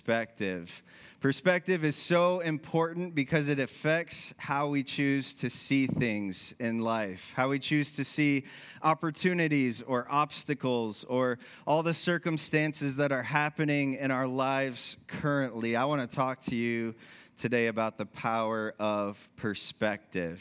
perspective. Perspective is so important because it affects how we choose to see things in life, how we choose to see opportunities or obstacles or all the circumstances that are happening in our lives currently. I want to talk to you today about the power of perspective.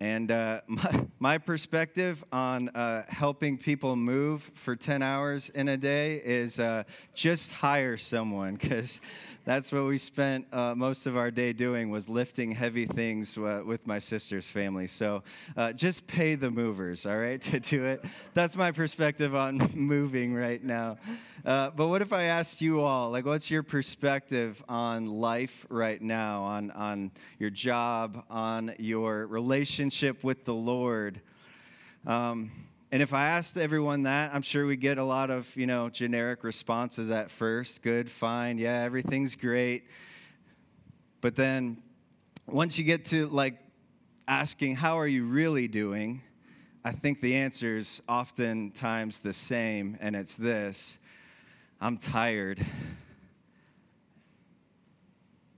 And uh, my, my, perspective on uh, helping people move for 10 hours in a day is uh, just hire someone because that's what we spent uh, most of our day doing was lifting heavy things uh, with my sister's family. So uh, just pay the movers, all right, to do it. That's my perspective on moving right now. Uh, but what if I asked you all, like, what's your perspective on life right now, on, on your job, on your relationship with the Lord? Um, and if I asked everyone that, I'm sure we get a lot of, you know, generic responses at first. Good, fine, yeah, everything's great. But then once you get to like asking, how are you really doing? I think the answer is oftentimes the same, and it's this I'm tired.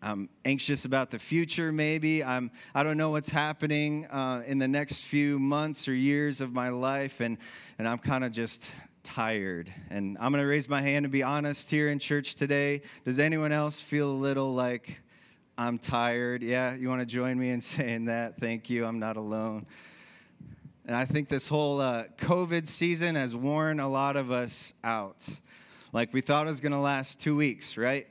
I'm anxious about the future, maybe. I'm, I don't know what's happening uh, in the next few months or years of my life, and, and I'm kind of just tired. And I'm going to raise my hand and be honest here in church today. Does anyone else feel a little like I'm tired? Yeah, you want to join me in saying that? Thank you. I'm not alone. And I think this whole uh, COVID season has worn a lot of us out. Like we thought it was going to last two weeks, right?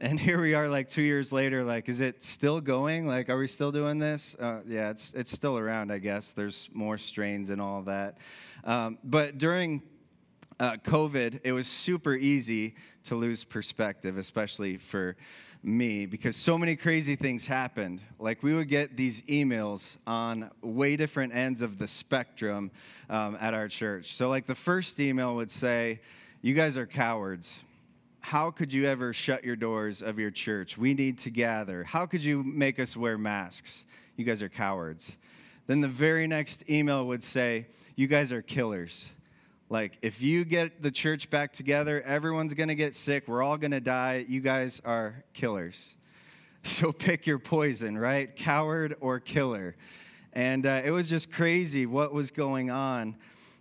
And here we are like two years later like is it still going? Like are we still doing this? Uh, yeah it's, it's still around i guess. There's more strains and all that. Um, but during uh, covid it was super easy to lose perspective especially for me because so many crazy things happened. Like we would get these emails on way different ends of the spectrum um, at our church. So like the first email would say you guys are cowards how could you ever shut your doors of your church? We need to gather. How could you make us wear masks? You guys are cowards. Then the very next email would say, You guys are killers. Like, if you get the church back together, everyone's gonna get sick. We're all gonna die. You guys are killers. So pick your poison, right? Coward or killer. And uh, it was just crazy what was going on.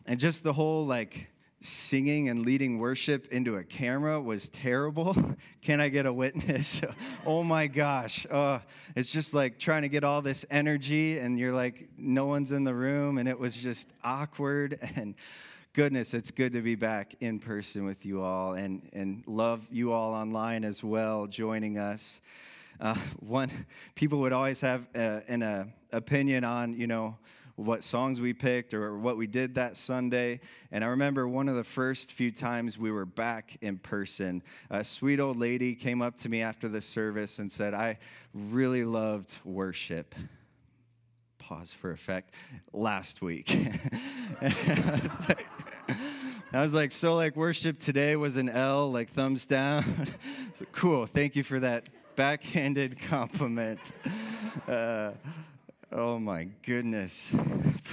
And just the whole, like, singing and leading worship into a camera was terrible. Can I get a witness? oh my gosh. Uh, it's just like trying to get all this energy, and you're like, no one's in the room, and it was just awkward. And goodness, it's good to be back in person with you all, and, and love you all online as well, joining us. Uh, one, people would always have uh, an uh, opinion on, you know, what songs we picked or what we did that Sunday. And I remember one of the first few times we were back in person, a sweet old lady came up to me after the service and said, I really loved worship. Pause for effect. Last week. I was like, so like worship today was an L, like thumbs down. cool. Thank you for that backhanded compliment. Uh, Oh my goodness.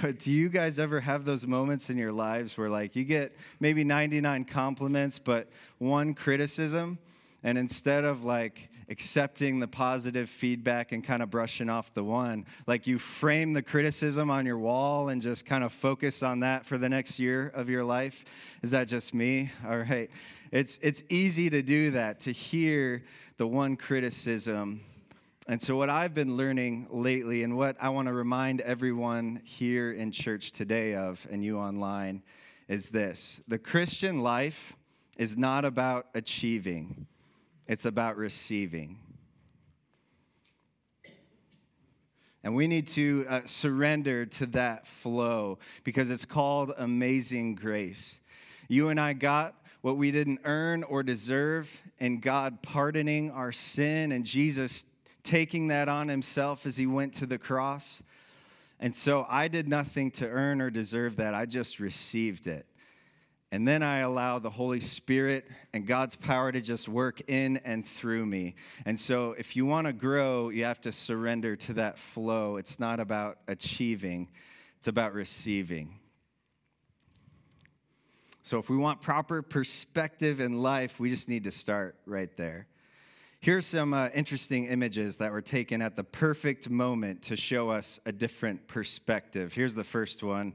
But do you guys ever have those moments in your lives where, like, you get maybe 99 compliments, but one criticism? And instead of like accepting the positive feedback and kind of brushing off the one, like you frame the criticism on your wall and just kind of focus on that for the next year of your life? Is that just me? All right. It's, it's easy to do that, to hear the one criticism and so, what I've been learning lately, and what I want to remind everyone here in church today of, and you online, is this the Christian life is not about achieving, it's about receiving. And we need to uh, surrender to that flow because it's called amazing grace. You and I got what we didn't earn or deserve, and God pardoning our sin, and Jesus taking that on himself as he went to the cross. And so I did nothing to earn or deserve that. I just received it. And then I allow the Holy Spirit and God's power to just work in and through me. And so if you want to grow, you have to surrender to that flow. It's not about achieving, it's about receiving. So, if we want proper perspective in life, we just need to start right there. Here's some uh, interesting images that were taken at the perfect moment to show us a different perspective. Here's the first one.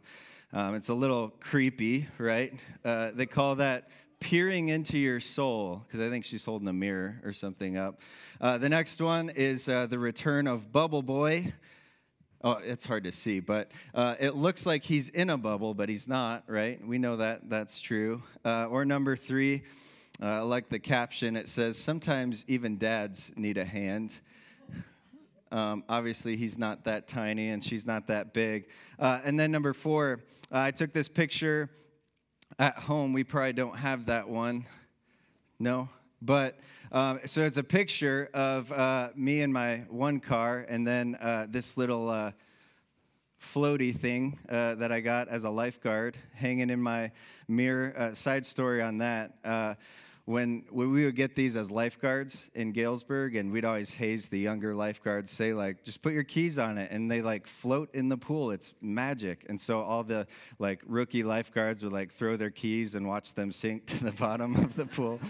Um, it's a little creepy, right? Uh, they call that peering into your soul, because I think she's holding a mirror or something up. Uh, the next one is uh, the return of Bubble Boy. Oh, it's hard to see, but uh, it looks like he's in a bubble, but he's not, right? We know that that's true. Uh, or number three, uh, like the caption, it says, Sometimes even dads need a hand. Um, obviously, he's not that tiny and she's not that big. Uh, and then number four, uh, I took this picture at home. We probably don't have that one. No? But um, so it's a picture of uh, me and my one car, and then uh, this little uh, floaty thing uh, that I got as a lifeguard hanging in my mirror. Uh, side story on that. Uh, when, we would get these as lifeguards in Galesburg, and we'd always haze the younger lifeguards, say like, just put your keys on it, and they like float in the pool. It's magic. And so all the like rookie lifeguards would like throw their keys and watch them sink to the bottom of the pool.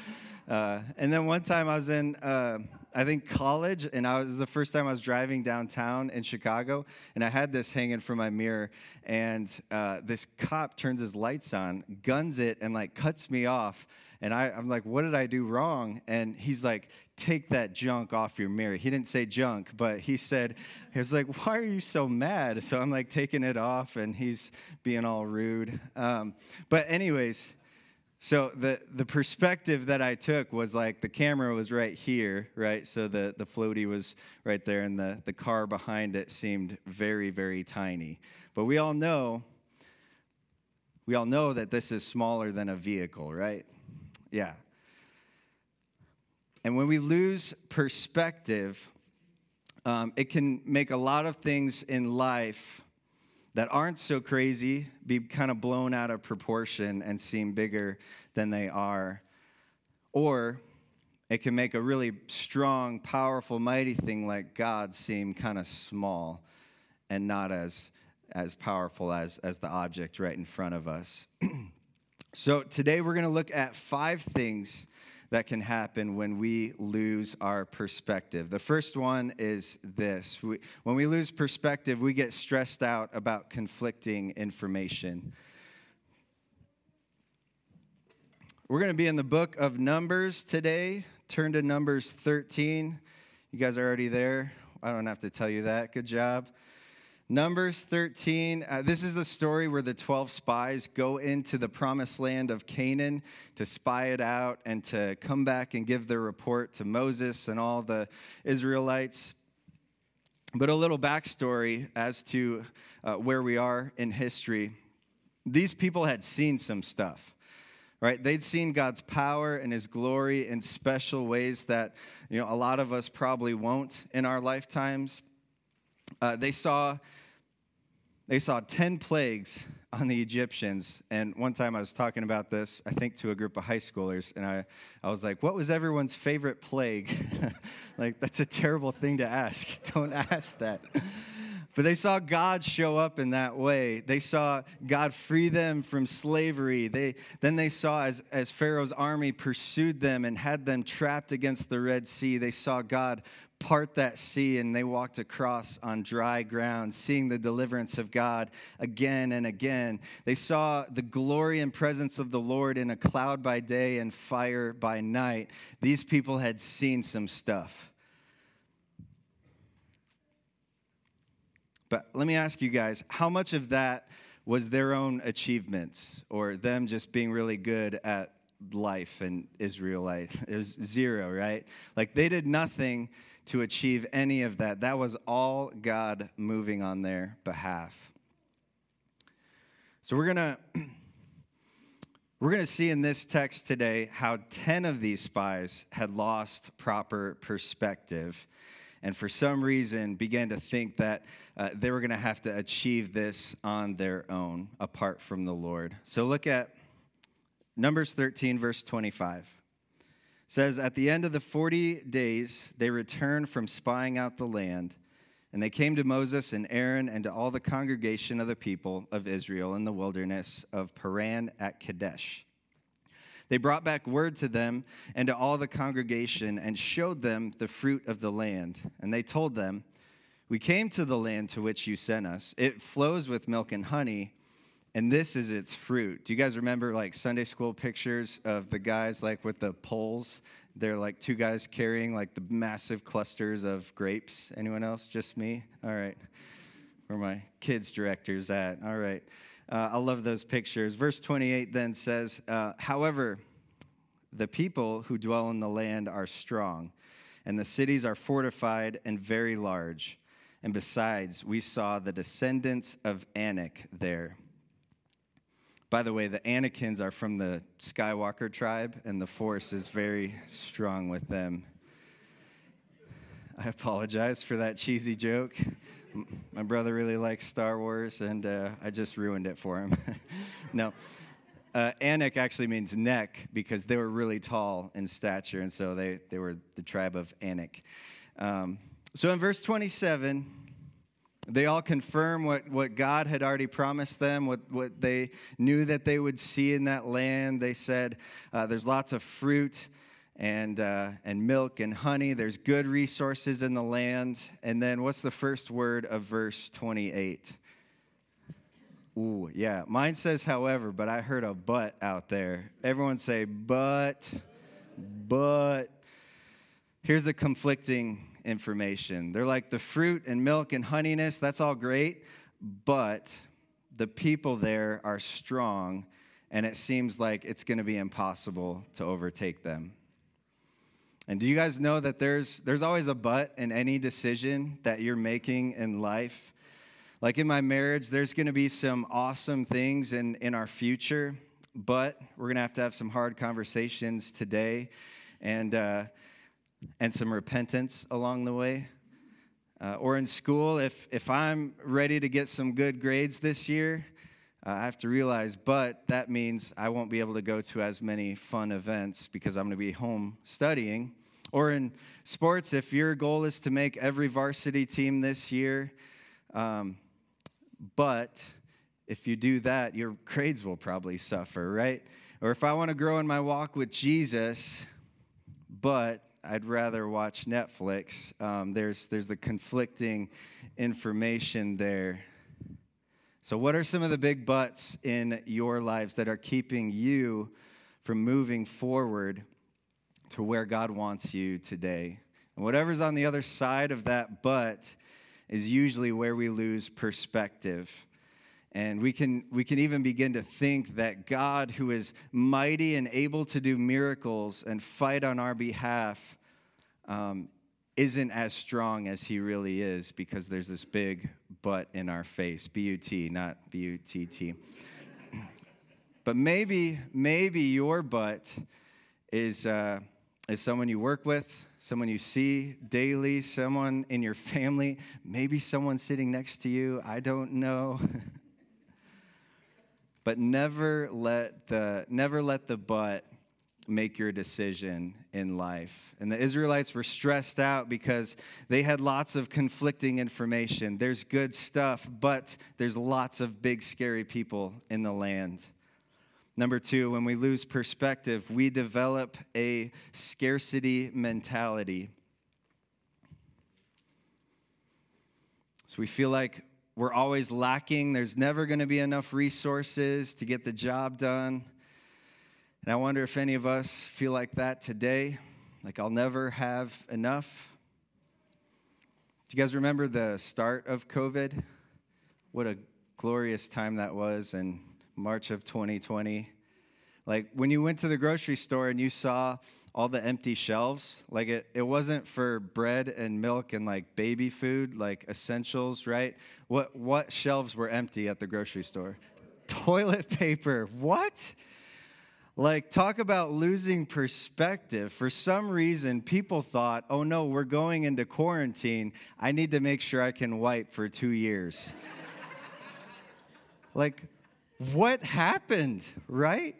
Uh, and then one time I was in, uh, I think college, and I was the first time I was driving downtown in Chicago, and I had this hanging from my mirror, and uh, this cop turns his lights on, guns it, and like cuts me off. And I, I'm like, what did I do wrong? And he's like, take that junk off your mirror. He didn't say junk, but he said, he was like, why are you so mad? So I'm like taking it off, and he's being all rude. Um, but anyways, so the the perspective that I took was like the camera was right here, right? So the the floaty was right there, and the the car behind it seemed very very tiny. But we all know we all know that this is smaller than a vehicle, right? Yeah. And when we lose perspective, um, it can make a lot of things in life that aren't so crazy be kind of blown out of proportion and seem bigger than they are. Or it can make a really strong, powerful, mighty thing like God seem kind of small and not as, as powerful as, as the object right in front of us. so today we're going to look at five things that can happen when we lose our perspective. The first one is this we, when we lose perspective, we get stressed out about conflicting information. We're going to be in the book of Numbers today. Turn to Numbers 13. You guys are already there. I don't have to tell you that. Good job. Numbers 13, uh, this is the story where the 12 spies go into the promised land of Canaan to spy it out and to come back and give their report to Moses and all the Israelites. But a little backstory as to uh, where we are in history. These people had seen some stuff right they'd seen god's power and his glory in special ways that you know a lot of us probably won't in our lifetimes uh, they saw they saw 10 plagues on the Egyptians. And one time I was talking about this, I think to a group of high schoolers, and I, I was like, What was everyone's favorite plague? like, that's a terrible thing to ask. Don't ask that. But they saw God show up in that way. They saw God free them from slavery. They, then they saw as, as Pharaoh's army pursued them and had them trapped against the Red Sea, they saw God part that sea and they walked across on dry ground, seeing the deliverance of God again and again. They saw the glory and presence of the Lord in a cloud by day and fire by night. These people had seen some stuff. But let me ask you guys how much of that was their own achievements or them just being really good at life and Israelite? It was zero, right? Like they did nothing to achieve any of that. That was all God moving on their behalf. So we're going to we're going to see in this text today how 10 of these spies had lost proper perspective and for some reason began to think that uh, they were going to have to achieve this on their own apart from the Lord. So look at Numbers 13 verse 25 says, At the end of the 40 days, they returned from spying out the land. And they came to Moses and Aaron and to all the congregation of the people of Israel in the wilderness of Paran at Kadesh. They brought back word to them and to all the congregation and showed them the fruit of the land. And they told them, We came to the land to which you sent us. It flows with milk and honey, and this is its fruit. Do you guys remember like Sunday school pictures of the guys like with the poles? They're like two guys carrying like the massive clusters of grapes. Anyone else? Just me? All right. Where my kids' directors at? All right. Uh, I love those pictures. Verse 28 then says, uh, However, the people who dwell in the land are strong, and the cities are fortified and very large. And besides, we saw the descendants of Anak there. By the way, the Anakins are from the Skywalker tribe, and the Force is very strong with them. I apologize for that cheesy joke my brother really likes Star Wars, and uh, I just ruined it for him. no. Uh, Anak actually means neck because they were really tall in stature, and so they, they were the tribe of Anak. Um, so in verse 27, they all confirm what, what God had already promised them, what, what they knew that they would see in that land. They said, uh, There's lots of fruit and, uh, and milk and honey. There's good resources in the land. And then what's the first word of verse 28? Ooh, yeah. Mine says, however, but I heard a but out there. Everyone say, but, but. Here's the conflicting information. They're like the fruit and milk and honeyness, that's all great, but the people there are strong, and it seems like it's going to be impossible to overtake them. And do you guys know that there's, there's always a but in any decision that you're making in life? Like in my marriage, there's going to be some awesome things in, in our future, but we're going to have to have some hard conversations today and, uh, and some repentance along the way. Uh, or in school, if, if I'm ready to get some good grades this year, uh, I have to realize, but that means I won't be able to go to as many fun events because I'm going to be home studying. Or in sports, if your goal is to make every varsity team this year, um, but if you do that, your grades will probably suffer, right? Or if I want to grow in my walk with Jesus, but I'd rather watch Netflix, um, there's, there's the conflicting information there. So, what are some of the big buts in your lives that are keeping you from moving forward to where God wants you today? And whatever's on the other side of that but is usually where we lose perspective. And we can, we can even begin to think that God, who is mighty and able to do miracles and fight on our behalf, um, isn't as strong as he really is because there's this big but in our face. B U T, not B U T T. But maybe, maybe your butt is, uh, is someone you work with, someone you see daily, someone in your family, maybe someone sitting next to you. I don't know. but never let the never let the but make your decision in life. And the Israelites were stressed out because they had lots of conflicting information. There's good stuff, but there's lots of big, scary people in the land. Number two, when we lose perspective, we develop a scarcity mentality. So we feel like we're always lacking, there's never going to be enough resources to get the job done. And I wonder if any of us feel like that today, like I'll never have enough. Do you guys remember the start of COVID? What a glorious time that was in March of 2020. Like when you went to the grocery store and you saw all the empty shelves, like it, it wasn't for bread and milk and like baby food, like essentials, right? What, what shelves were empty at the grocery store? Toilet paper. What? Like, talk about losing perspective. For some reason, people thought, oh no, we're going into quarantine. I need to make sure I can wipe for two years. like, what happened, right?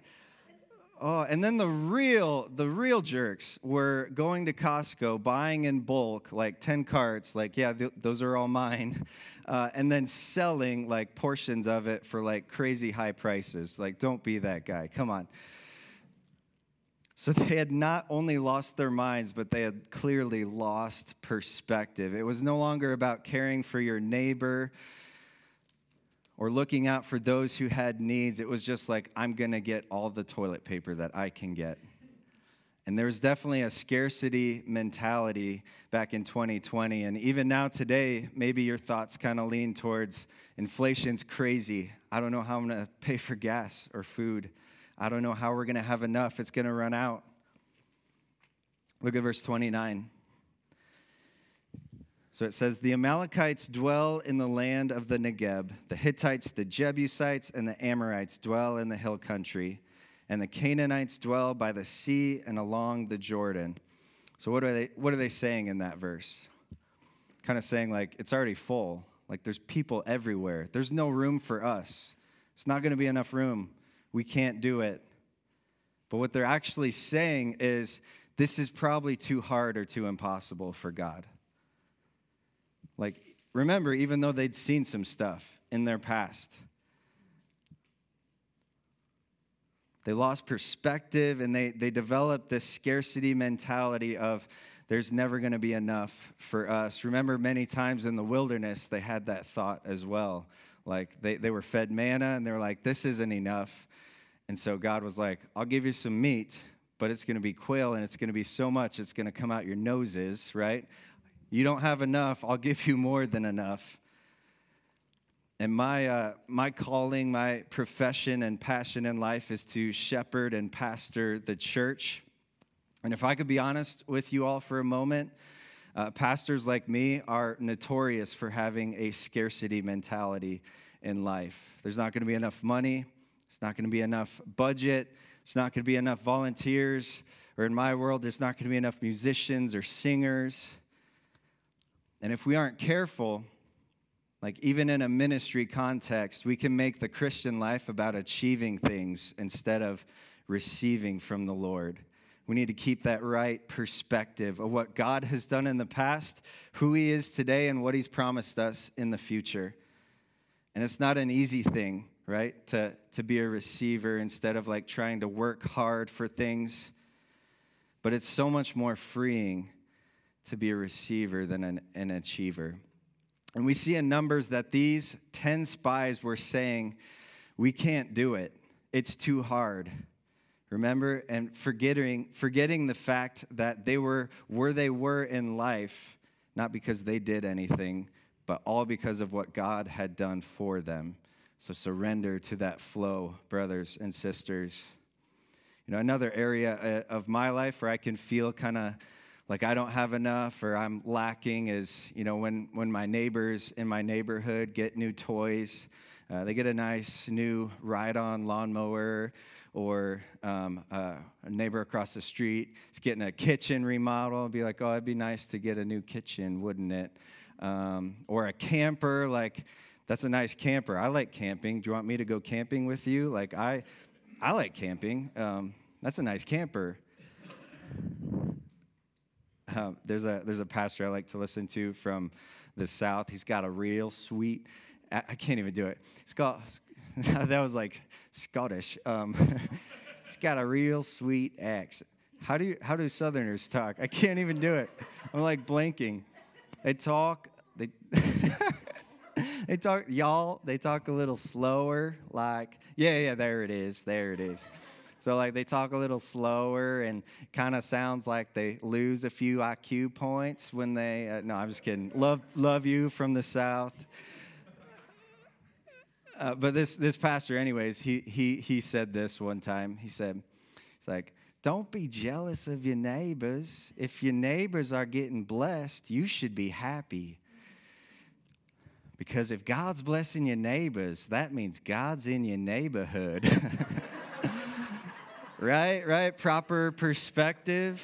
Oh, and then the real, the real jerks were going to Costco, buying in bulk, like 10 carts, like, yeah, th- those are all mine, uh, and then selling like portions of it for like crazy high prices. Like, don't be that guy. Come on. So they had not only lost their minds, but they had clearly lost perspective. It was no longer about caring for your neighbor or looking out for those who had needs. It was just like, I'm going to get all the toilet paper that I can get. And there was definitely a scarcity mentality back in 2020. And even now, today, maybe your thoughts kind of lean towards inflation's crazy. I don't know how I'm going to pay for gas or food. I don't know how we're going to have enough. It's going to run out. Look at verse 29. So it says, The Amalekites dwell in the land of the Negeb, the Hittites, the Jebusites, and the Amorites dwell in the hill country, and the Canaanites dwell by the sea and along the Jordan. So what are they what are they saying in that verse? Kind of saying like it's already full. Like there's people everywhere. There's no room for us. It's not going to be enough room we can't do it. But what they're actually saying is this is probably too hard or too impossible for God. Like, remember, even though they'd seen some stuff in their past, they lost perspective and they, they developed this scarcity mentality of there's never going to be enough for us. Remember, many times in the wilderness, they had that thought as well. Like, they, they were fed manna and they were like, this isn't enough. And so God was like, I'll give you some meat, but it's going to be quail and it's going to be so much it's going to come out your noses, right? You don't have enough, I'll give you more than enough. And my, uh, my calling, my profession and passion in life is to shepherd and pastor the church. And if I could be honest with you all for a moment, uh, pastors like me are notorious for having a scarcity mentality in life. There's not going to be enough money, it's not going to be enough budget. it's not going to be enough volunteers. Or in my world, there's not going to be enough musicians or singers. And if we aren't careful, like even in a ministry context, we can make the Christian life about achieving things instead of receiving from the Lord. We need to keep that right perspective of what God has done in the past, who He is today, and what He's promised us in the future. And it's not an easy thing right? To, to be a receiver instead of like trying to work hard for things. But it's so much more freeing to be a receiver than an, an achiever. And we see in Numbers that these 10 spies were saying, We can't do it, it's too hard. Remember, and forgetting, forgetting the fact that they were where they were in life, not because they did anything, but all because of what God had done for them. So surrender to that flow, brothers and sisters. You know, another area uh, of my life where I can feel kind of like I don't have enough or I'm lacking is, you know, when, when my neighbors in my neighborhood get new toys. Uh, they get a nice new ride on lawnmower, or um, uh, a neighbor across the street is getting a kitchen remodel. Be like, oh, it'd be nice to get a new kitchen, wouldn't it? Um, or a camper, like, that's a nice camper. I like camping. Do you want me to go camping with you? Like I, I like camping. Um, that's a nice camper. Um, there's a there's a pastor I like to listen to from the south. He's got a real sweet. I, can't even do it. Scott. that was like Scottish. Um, he's got a real sweet accent. How do you how do Southerners talk? I can't even do it. I'm like blanking. They talk. They. they talk, y'all, they talk a little slower. Like, yeah, yeah, there it is. There it is. So, like, they talk a little slower and kind of sounds like they lose a few IQ points when they, uh, no, I'm just kidding. Love, love you from the South. Uh, but this, this pastor, anyways, he, he, he said this one time. He said, it's like, don't be jealous of your neighbors. If your neighbors are getting blessed, you should be happy. Because if God's blessing your neighbors, that means God's in your neighborhood. right? Right? Proper perspective.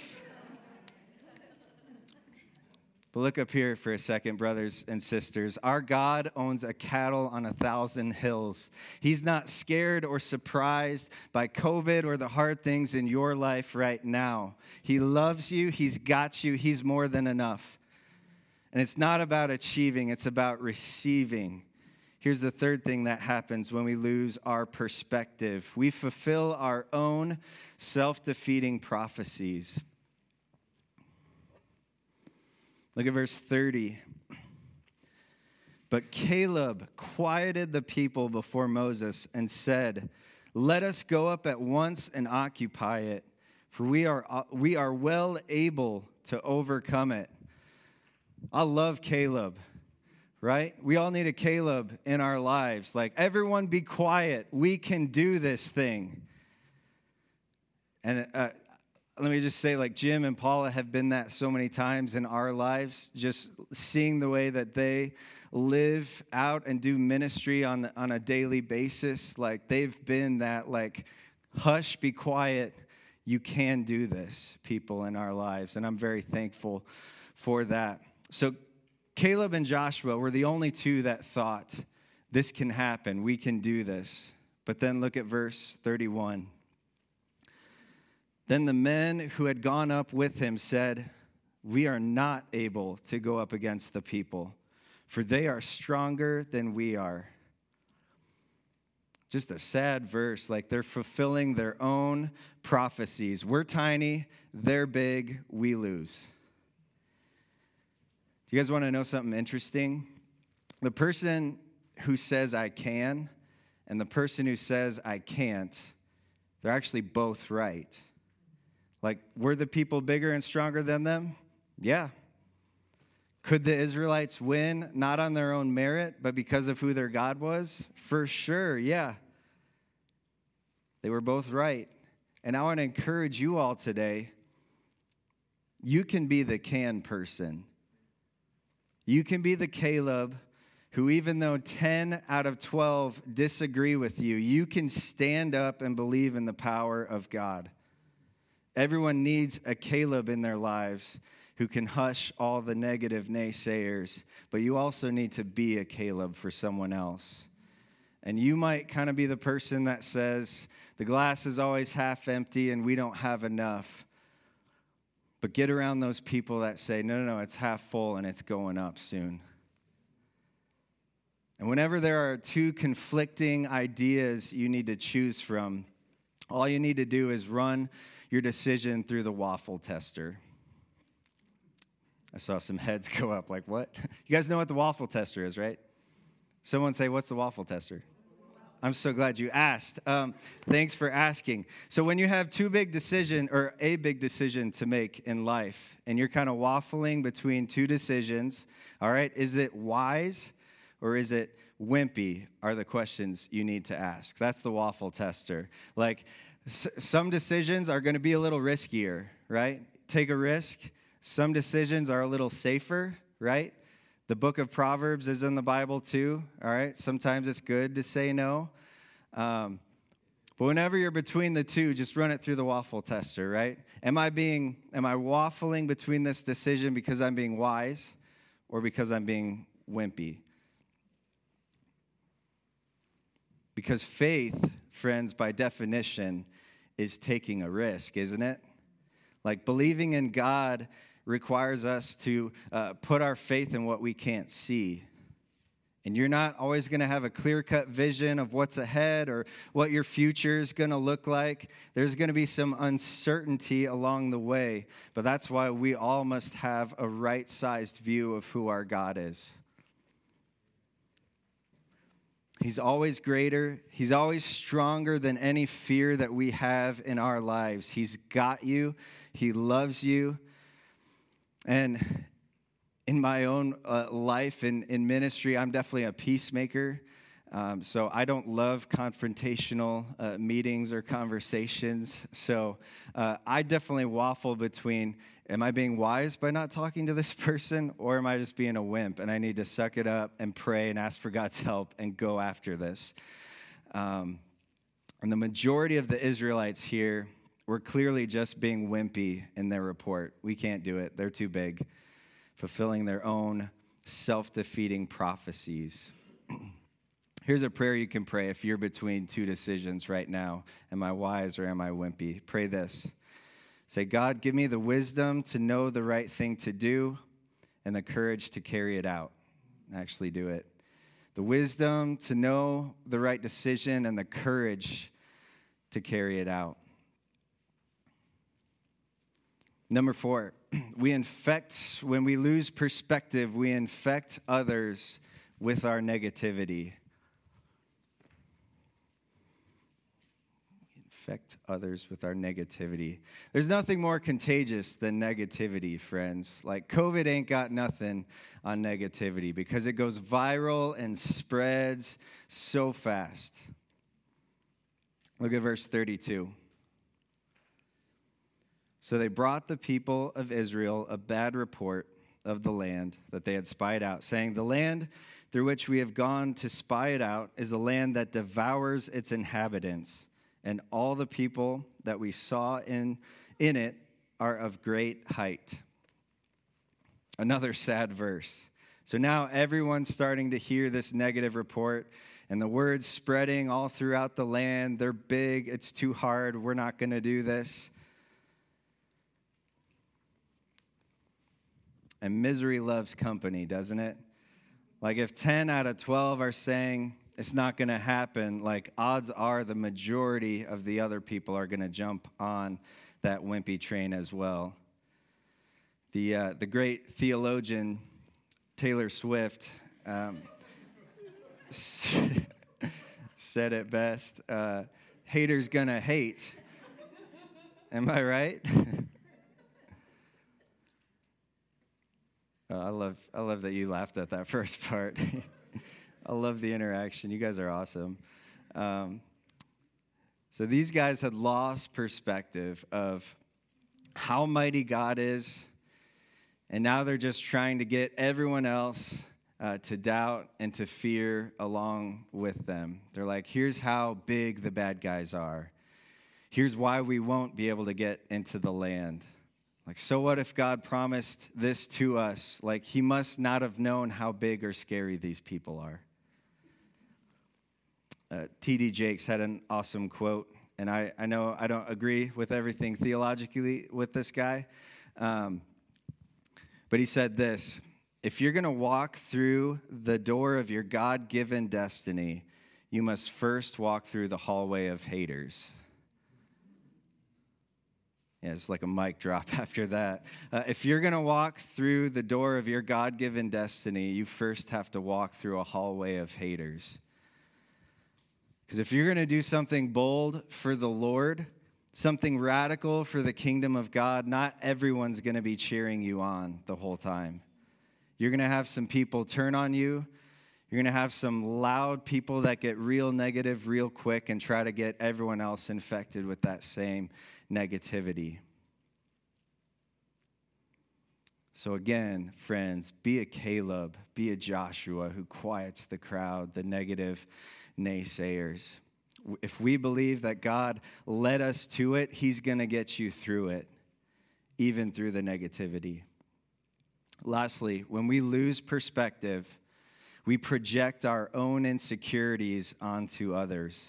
But look up here for a second, brothers and sisters. Our God owns a cattle on a thousand hills. He's not scared or surprised by COVID or the hard things in your life right now. He loves you, He's got you, He's more than enough. And it's not about achieving, it's about receiving. Here's the third thing that happens when we lose our perspective we fulfill our own self defeating prophecies. Look at verse 30. But Caleb quieted the people before Moses and said, Let us go up at once and occupy it, for we are, we are well able to overcome it. I love Caleb right? We all need a Caleb in our lives. Like, everyone be quiet. We can do this thing. And uh, let me just say, like, Jim and Paula have been that so many times in our lives, just seeing the way that they live out and do ministry on, on a daily basis. Like, they've been that, like, hush, be quiet. You can do this, people in our lives. And I'm very thankful for that. So, Caleb and Joshua were the only two that thought, this can happen, we can do this. But then look at verse 31. Then the men who had gone up with him said, We are not able to go up against the people, for they are stronger than we are. Just a sad verse, like they're fulfilling their own prophecies. We're tiny, they're big, we lose. You guys want to know something interesting? The person who says I can and the person who says I can't, they're actually both right. Like, were the people bigger and stronger than them? Yeah. Could the Israelites win, not on their own merit, but because of who their God was? For sure, yeah. They were both right. And I want to encourage you all today you can be the can person. You can be the Caleb who, even though 10 out of 12 disagree with you, you can stand up and believe in the power of God. Everyone needs a Caleb in their lives who can hush all the negative naysayers, but you also need to be a Caleb for someone else. And you might kind of be the person that says, the glass is always half empty and we don't have enough. But get around those people that say, no, no, no, it's half full and it's going up soon. And whenever there are two conflicting ideas you need to choose from, all you need to do is run your decision through the waffle tester. I saw some heads go up like, what? You guys know what the waffle tester is, right? Someone say, what's the waffle tester? I'm so glad you asked. Um, thanks for asking. So, when you have two big decision or a big decision to make in life, and you're kind of waffling between two decisions, all right, is it wise or is it wimpy? Are the questions you need to ask. That's the waffle tester. Like, s- some decisions are going to be a little riskier, right? Take a risk. Some decisions are a little safer, right? The book of Proverbs is in the Bible too, all right? Sometimes it's good to say no. Um, but whenever you're between the two, just run it through the waffle tester, right? Am I being, am I waffling between this decision because I'm being wise or because I'm being wimpy? Because faith, friends, by definition, is taking a risk, isn't it? Like believing in God requires us to uh, put our faith in what we can't see. And you're not always going to have a clear cut vision of what's ahead or what your future is going to look like. There's going to be some uncertainty along the way. But that's why we all must have a right sized view of who our God is. He's always greater. He's always stronger than any fear that we have in our lives. He's got you. He loves you. And in my own uh, life in, in ministry, I'm definitely a peacemaker. Um, so I don't love confrontational uh, meetings or conversations. So uh, I definitely waffle between am I being wise by not talking to this person or am I just being a wimp and I need to suck it up and pray and ask for God's help and go after this? Um, and the majority of the Israelites here were clearly just being wimpy in their report. We can't do it, they're too big, fulfilling their own self defeating prophecies. Here's a prayer you can pray if you're between two decisions right now Am I wise or am I wimpy? Pray this. Say, God, give me the wisdom to know the right thing to do and the courage to carry it out. Actually, do it. the wisdom to know the right decision, and the courage to carry it out. Number four, we infect, when we lose perspective, we infect others with our negativity. infect others with our negativity. There's nothing more contagious than negativity, friends. Like COVID ain't got nothing on negativity because it goes viral and spreads so fast. Look at verse 32. So they brought the people of Israel a bad report of the land that they had spied out, saying, The land through which we have gone to spy it out is a land that devours its inhabitants and all the people that we saw in, in it are of great height. Another sad verse. So now everyone's starting to hear this negative report, and the word's spreading all throughout the land. They're big, it's too hard, we're not going to do this. And misery loves company, doesn't it? Like if 10 out of 12 are saying, it's not going to happen, like odds are the majority of the other people are going to jump on that wimpy train as well. The, uh, the great theologian Taylor Swift um, said it best uh, haters gonna hate. Am I right? oh, I, love, I love that you laughed at that first part. I love the interaction. You guys are awesome. Um, so these guys had lost perspective of how mighty God is, and now they're just trying to get everyone else uh, to doubt and to fear along with them. They're like, here's how big the bad guys are. Here's why we won't be able to get into the land. Like, so what if God promised this to us? Like, he must not have known how big or scary these people are. Uh, T.D. Jakes had an awesome quote, and I, I know I don't agree with everything theologically with this guy, um, but he said this If you're going to walk through the door of your God given destiny, you must first walk through the hallway of haters. Yeah, it's like a mic drop after that. Uh, if you're going to walk through the door of your God given destiny, you first have to walk through a hallway of haters. Because if you're going to do something bold for the Lord, something radical for the kingdom of God, not everyone's going to be cheering you on the whole time. You're going to have some people turn on you. You're going to have some loud people that get real negative real quick and try to get everyone else infected with that same negativity. So, again, friends, be a Caleb, be a Joshua who quiets the crowd, the negative naysayers. If we believe that God led us to it, He's going to get you through it, even through the negativity. Lastly, when we lose perspective, we project our own insecurities onto others.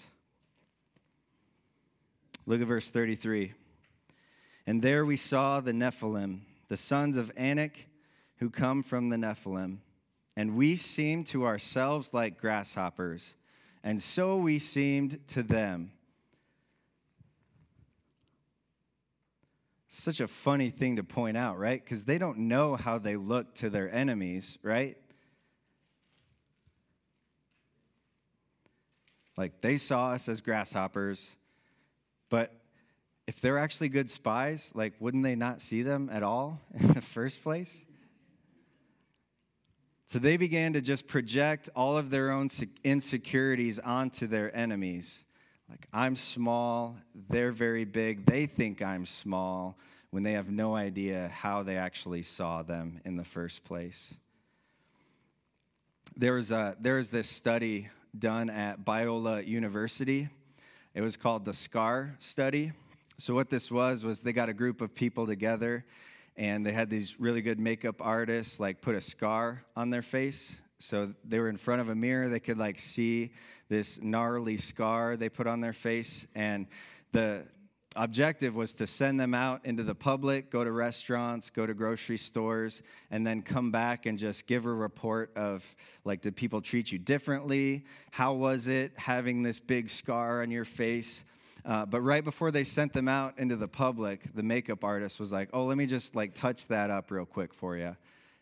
Look at verse 33. And there we saw the Nephilim, the sons of Anak, who come from the Nephilim. And we seemed to ourselves like grasshoppers and so we seemed to them. Such a funny thing to point out, right? Because they don't know how they look to their enemies, right? Like they saw us as grasshoppers, but if they're actually good spies, like wouldn't they not see them at all in the first place? So they began to just project all of their own insecurities onto their enemies. Like, I'm small, they're very big, they think I'm small, when they have no idea how they actually saw them in the first place. There was, a, there was this study done at Biola University. It was called the SCAR study. So, what this was, was they got a group of people together and they had these really good makeup artists like put a scar on their face. So they were in front of a mirror. They could like see this gnarly scar they put on their face. And the objective was to send them out into the public, go to restaurants, go to grocery stores, and then come back and just give a report of like, did people treat you differently? How was it having this big scar on your face? Uh, but right before they sent them out into the public, the makeup artist was like, oh, let me just like touch that up real quick for you.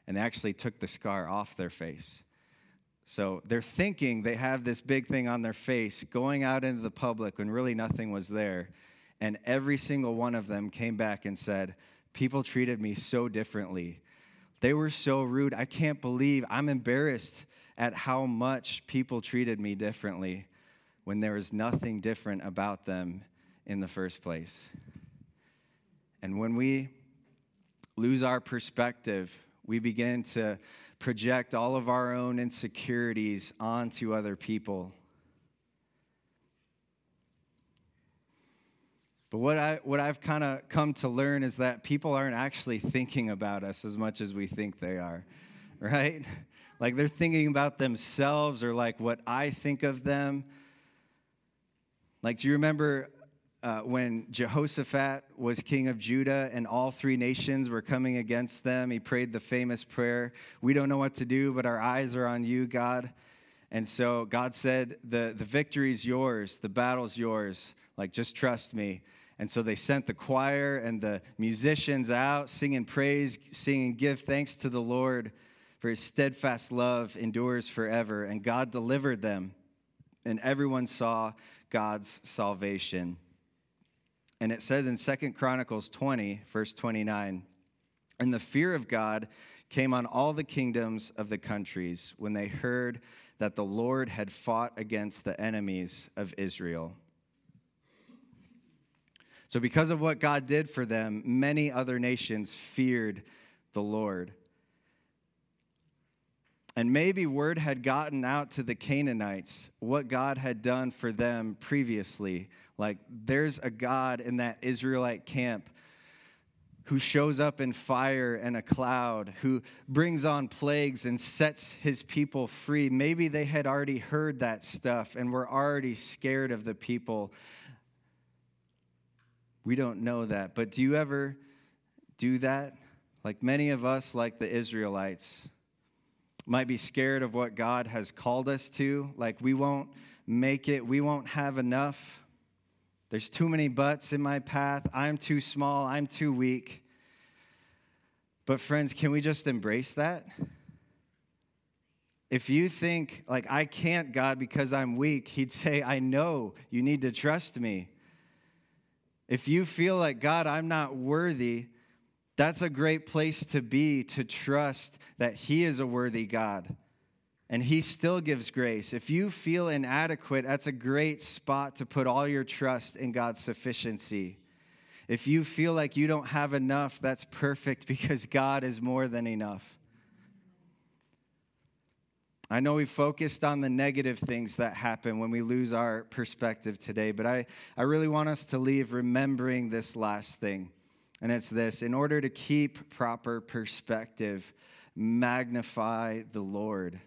And they actually took the scar off their face. So they're thinking they have this big thing on their face going out into the public when really nothing was there. And every single one of them came back and said, People treated me so differently. They were so rude. I can't believe I'm embarrassed at how much people treated me differently when there was nothing different about them in the first place. And when we lose our perspective, we begin to project all of our own insecurities onto other people. But what, I, what I've kind of come to learn is that people aren't actually thinking about us as much as we think they are, right? Like they're thinking about themselves or like what I think of them. Like, do you remember uh, when Jehoshaphat was king of Judah and all three nations were coming against them? He prayed the famous prayer We don't know what to do, but our eyes are on you, God. And so God said, The, the victory's yours, the battle's yours. Like, just trust me. And so they sent the choir and the musicians out singing praise, singing, Give thanks to the Lord, for his steadfast love endures forever. And God delivered them, and everyone saw God's salvation. And it says in Second Chronicles 20, verse 29, and the fear of God came on all the kingdoms of the countries when they heard that the Lord had fought against the enemies of Israel. So, because of what God did for them, many other nations feared the Lord. And maybe word had gotten out to the Canaanites what God had done for them previously. Like, there's a God in that Israelite camp who shows up in fire and a cloud, who brings on plagues and sets his people free. Maybe they had already heard that stuff and were already scared of the people we don't know that. But do you ever do that? Like many of us, like the Israelites, might be scared of what God has called us to. Like we won't make it, we won't have enough. There's too many butts in my path. I'm too small, I'm too weak. But, friends, can we just embrace that? If you think, like, I can't, God, because I'm weak, He'd say, I know you need to trust me. If you feel like, God, I'm not worthy, that's a great place to be to trust that He is a worthy God and He still gives grace. If you feel inadequate, that's a great spot to put all your trust in God's sufficiency. If you feel like you don't have enough, that's perfect because God is more than enough. I know we focused on the negative things that happen when we lose our perspective today, but I, I really want us to leave remembering this last thing. And it's this in order to keep proper perspective, magnify the Lord.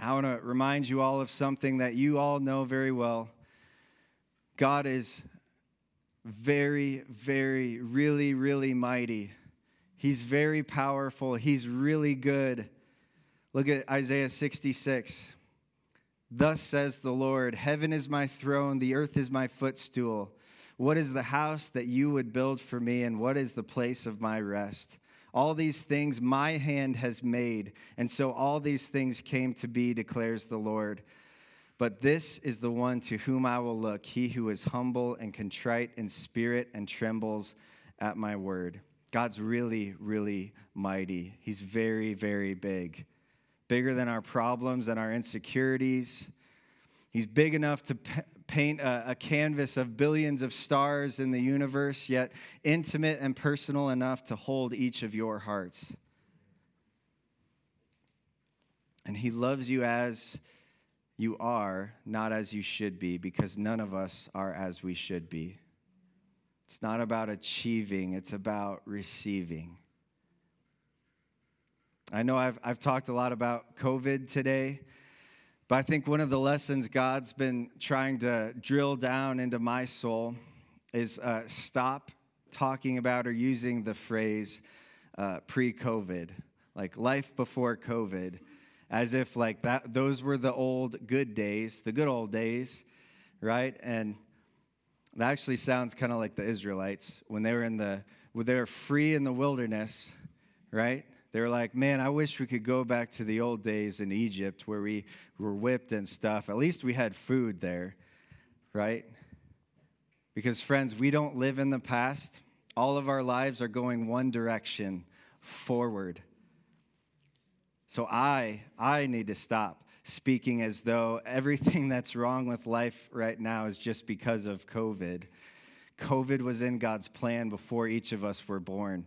I want to remind you all of something that you all know very well. God is very, very, really, really mighty. He's very powerful. He's really good. Look at Isaiah 66. Thus says the Lord Heaven is my throne, the earth is my footstool. What is the house that you would build for me, and what is the place of my rest? All these things my hand has made, and so all these things came to be, declares the Lord. But this is the one to whom I will look, he who is humble and contrite in spirit and trembles at my word. God's really, really mighty. He's very, very big. Bigger than our problems and our insecurities. He's big enough to paint a, a canvas of billions of stars in the universe, yet intimate and personal enough to hold each of your hearts. And He loves you as you are, not as you should be, because none of us are as we should be. It's not about achieving, it's about receiving. I know I've, I've talked a lot about COVID today, But I think one of the lessons God's been trying to drill down into my soul is uh, stop talking about or using the phrase uh, pre COVID, like life before COVID, as if like that those were the old good days, the good old days, right? And that actually sounds kind of like the Israelites when they were in the when they were free in the wilderness, right? They were like, man, I wish we could go back to the old days in Egypt where we were whipped and stuff. At least we had food there, right? Because, friends, we don't live in the past. All of our lives are going one direction forward. So I, I need to stop speaking as though everything that's wrong with life right now is just because of COVID. COVID was in God's plan before each of us were born.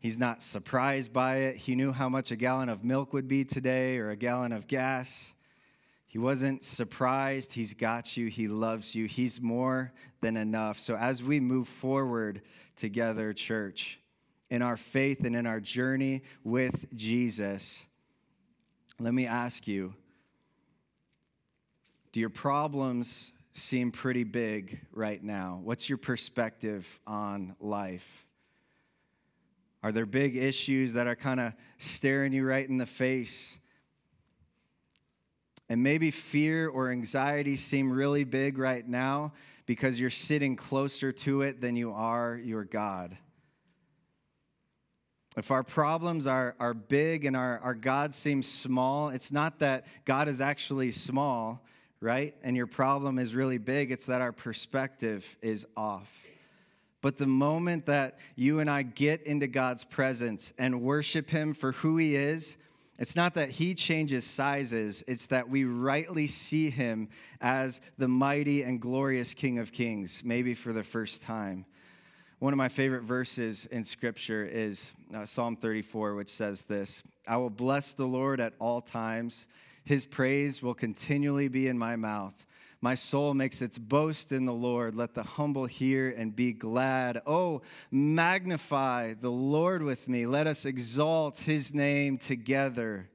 He's not surprised by it. He knew how much a gallon of milk would be today or a gallon of gas. He wasn't surprised. He's got you. He loves you. He's more than enough. So, as we move forward together, church, in our faith and in our journey with Jesus, let me ask you do your problems seem pretty big right now? What's your perspective on life? Are there big issues that are kind of staring you right in the face? And maybe fear or anxiety seem really big right now because you're sitting closer to it than you are your God. If our problems are, are big and our, our God seems small, it's not that God is actually small, right? And your problem is really big, it's that our perspective is off. But the moment that you and I get into God's presence and worship Him for who He is, it's not that He changes sizes, it's that we rightly see Him as the mighty and glorious King of Kings, maybe for the first time. One of my favorite verses in Scripture is uh, Psalm 34, which says this I will bless the Lord at all times, His praise will continually be in my mouth. My soul makes its boast in the Lord. Let the humble hear and be glad. Oh, magnify the Lord with me. Let us exalt his name together.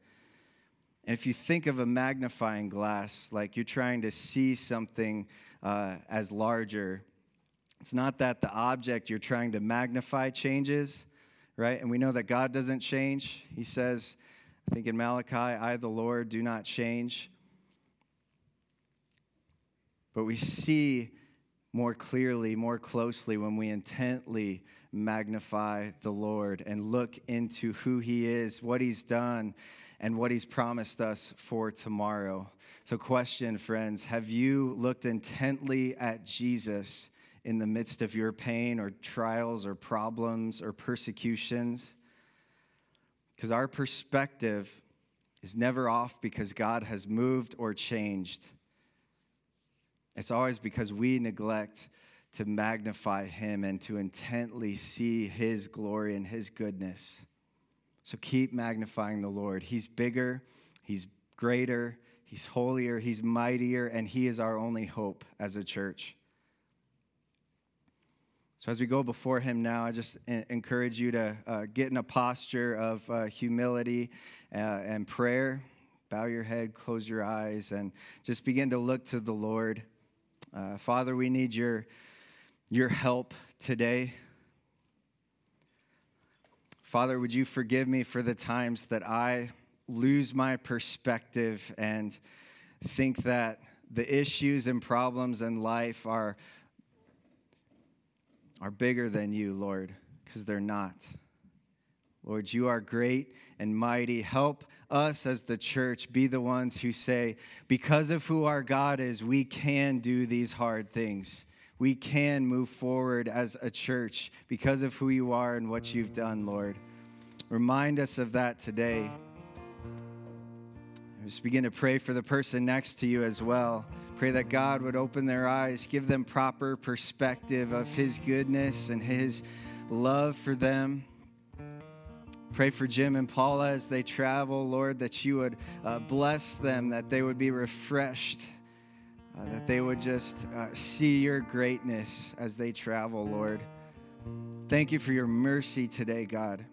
And if you think of a magnifying glass, like you're trying to see something uh, as larger, it's not that the object you're trying to magnify changes, right? And we know that God doesn't change. He says, I think in Malachi, I, the Lord, do not change. But we see more clearly, more closely when we intently magnify the Lord and look into who He is, what He's done, and what He's promised us for tomorrow. So, question, friends have you looked intently at Jesus in the midst of your pain or trials or problems or persecutions? Because our perspective is never off because God has moved or changed. It's always because we neglect to magnify him and to intently see his glory and his goodness. So keep magnifying the Lord. He's bigger, he's greater, he's holier, he's mightier, and he is our only hope as a church. So, as we go before Him now, I just encourage you to uh, get in a posture of uh, humility uh, and prayer. Bow your head, close your eyes, and just begin to look to the Lord. Uh, Father, we need your, your help today. Father, would you forgive me for the times that I lose my perspective and think that the issues and problems in life are, are bigger than you, Lord, because they're not. Lord, you are great and mighty. Help us as the church be the ones who say, because of who our God is, we can do these hard things. We can move forward as a church because of who you are and what you've done, Lord. Remind us of that today. Just begin to pray for the person next to you as well. Pray that God would open their eyes, give them proper perspective of His goodness and His love for them. Pray for Jim and Paula as they travel, Lord, that you would uh, bless them, that they would be refreshed, uh, that they would just uh, see your greatness as they travel, Lord. Thank you for your mercy today, God.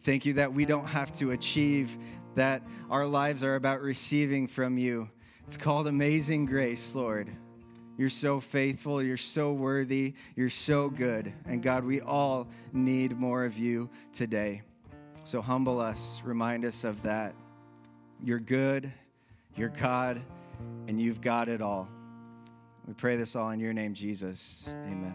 Thank you that we don't have to achieve, that our lives are about receiving from you, It's called Amazing Grace, Lord. You're so faithful. You're so worthy. You're so good. And God, we all need more of you today. So humble us, remind us of that. You're good, you're God, and you've got it all. We pray this all in your name, Jesus. Amen.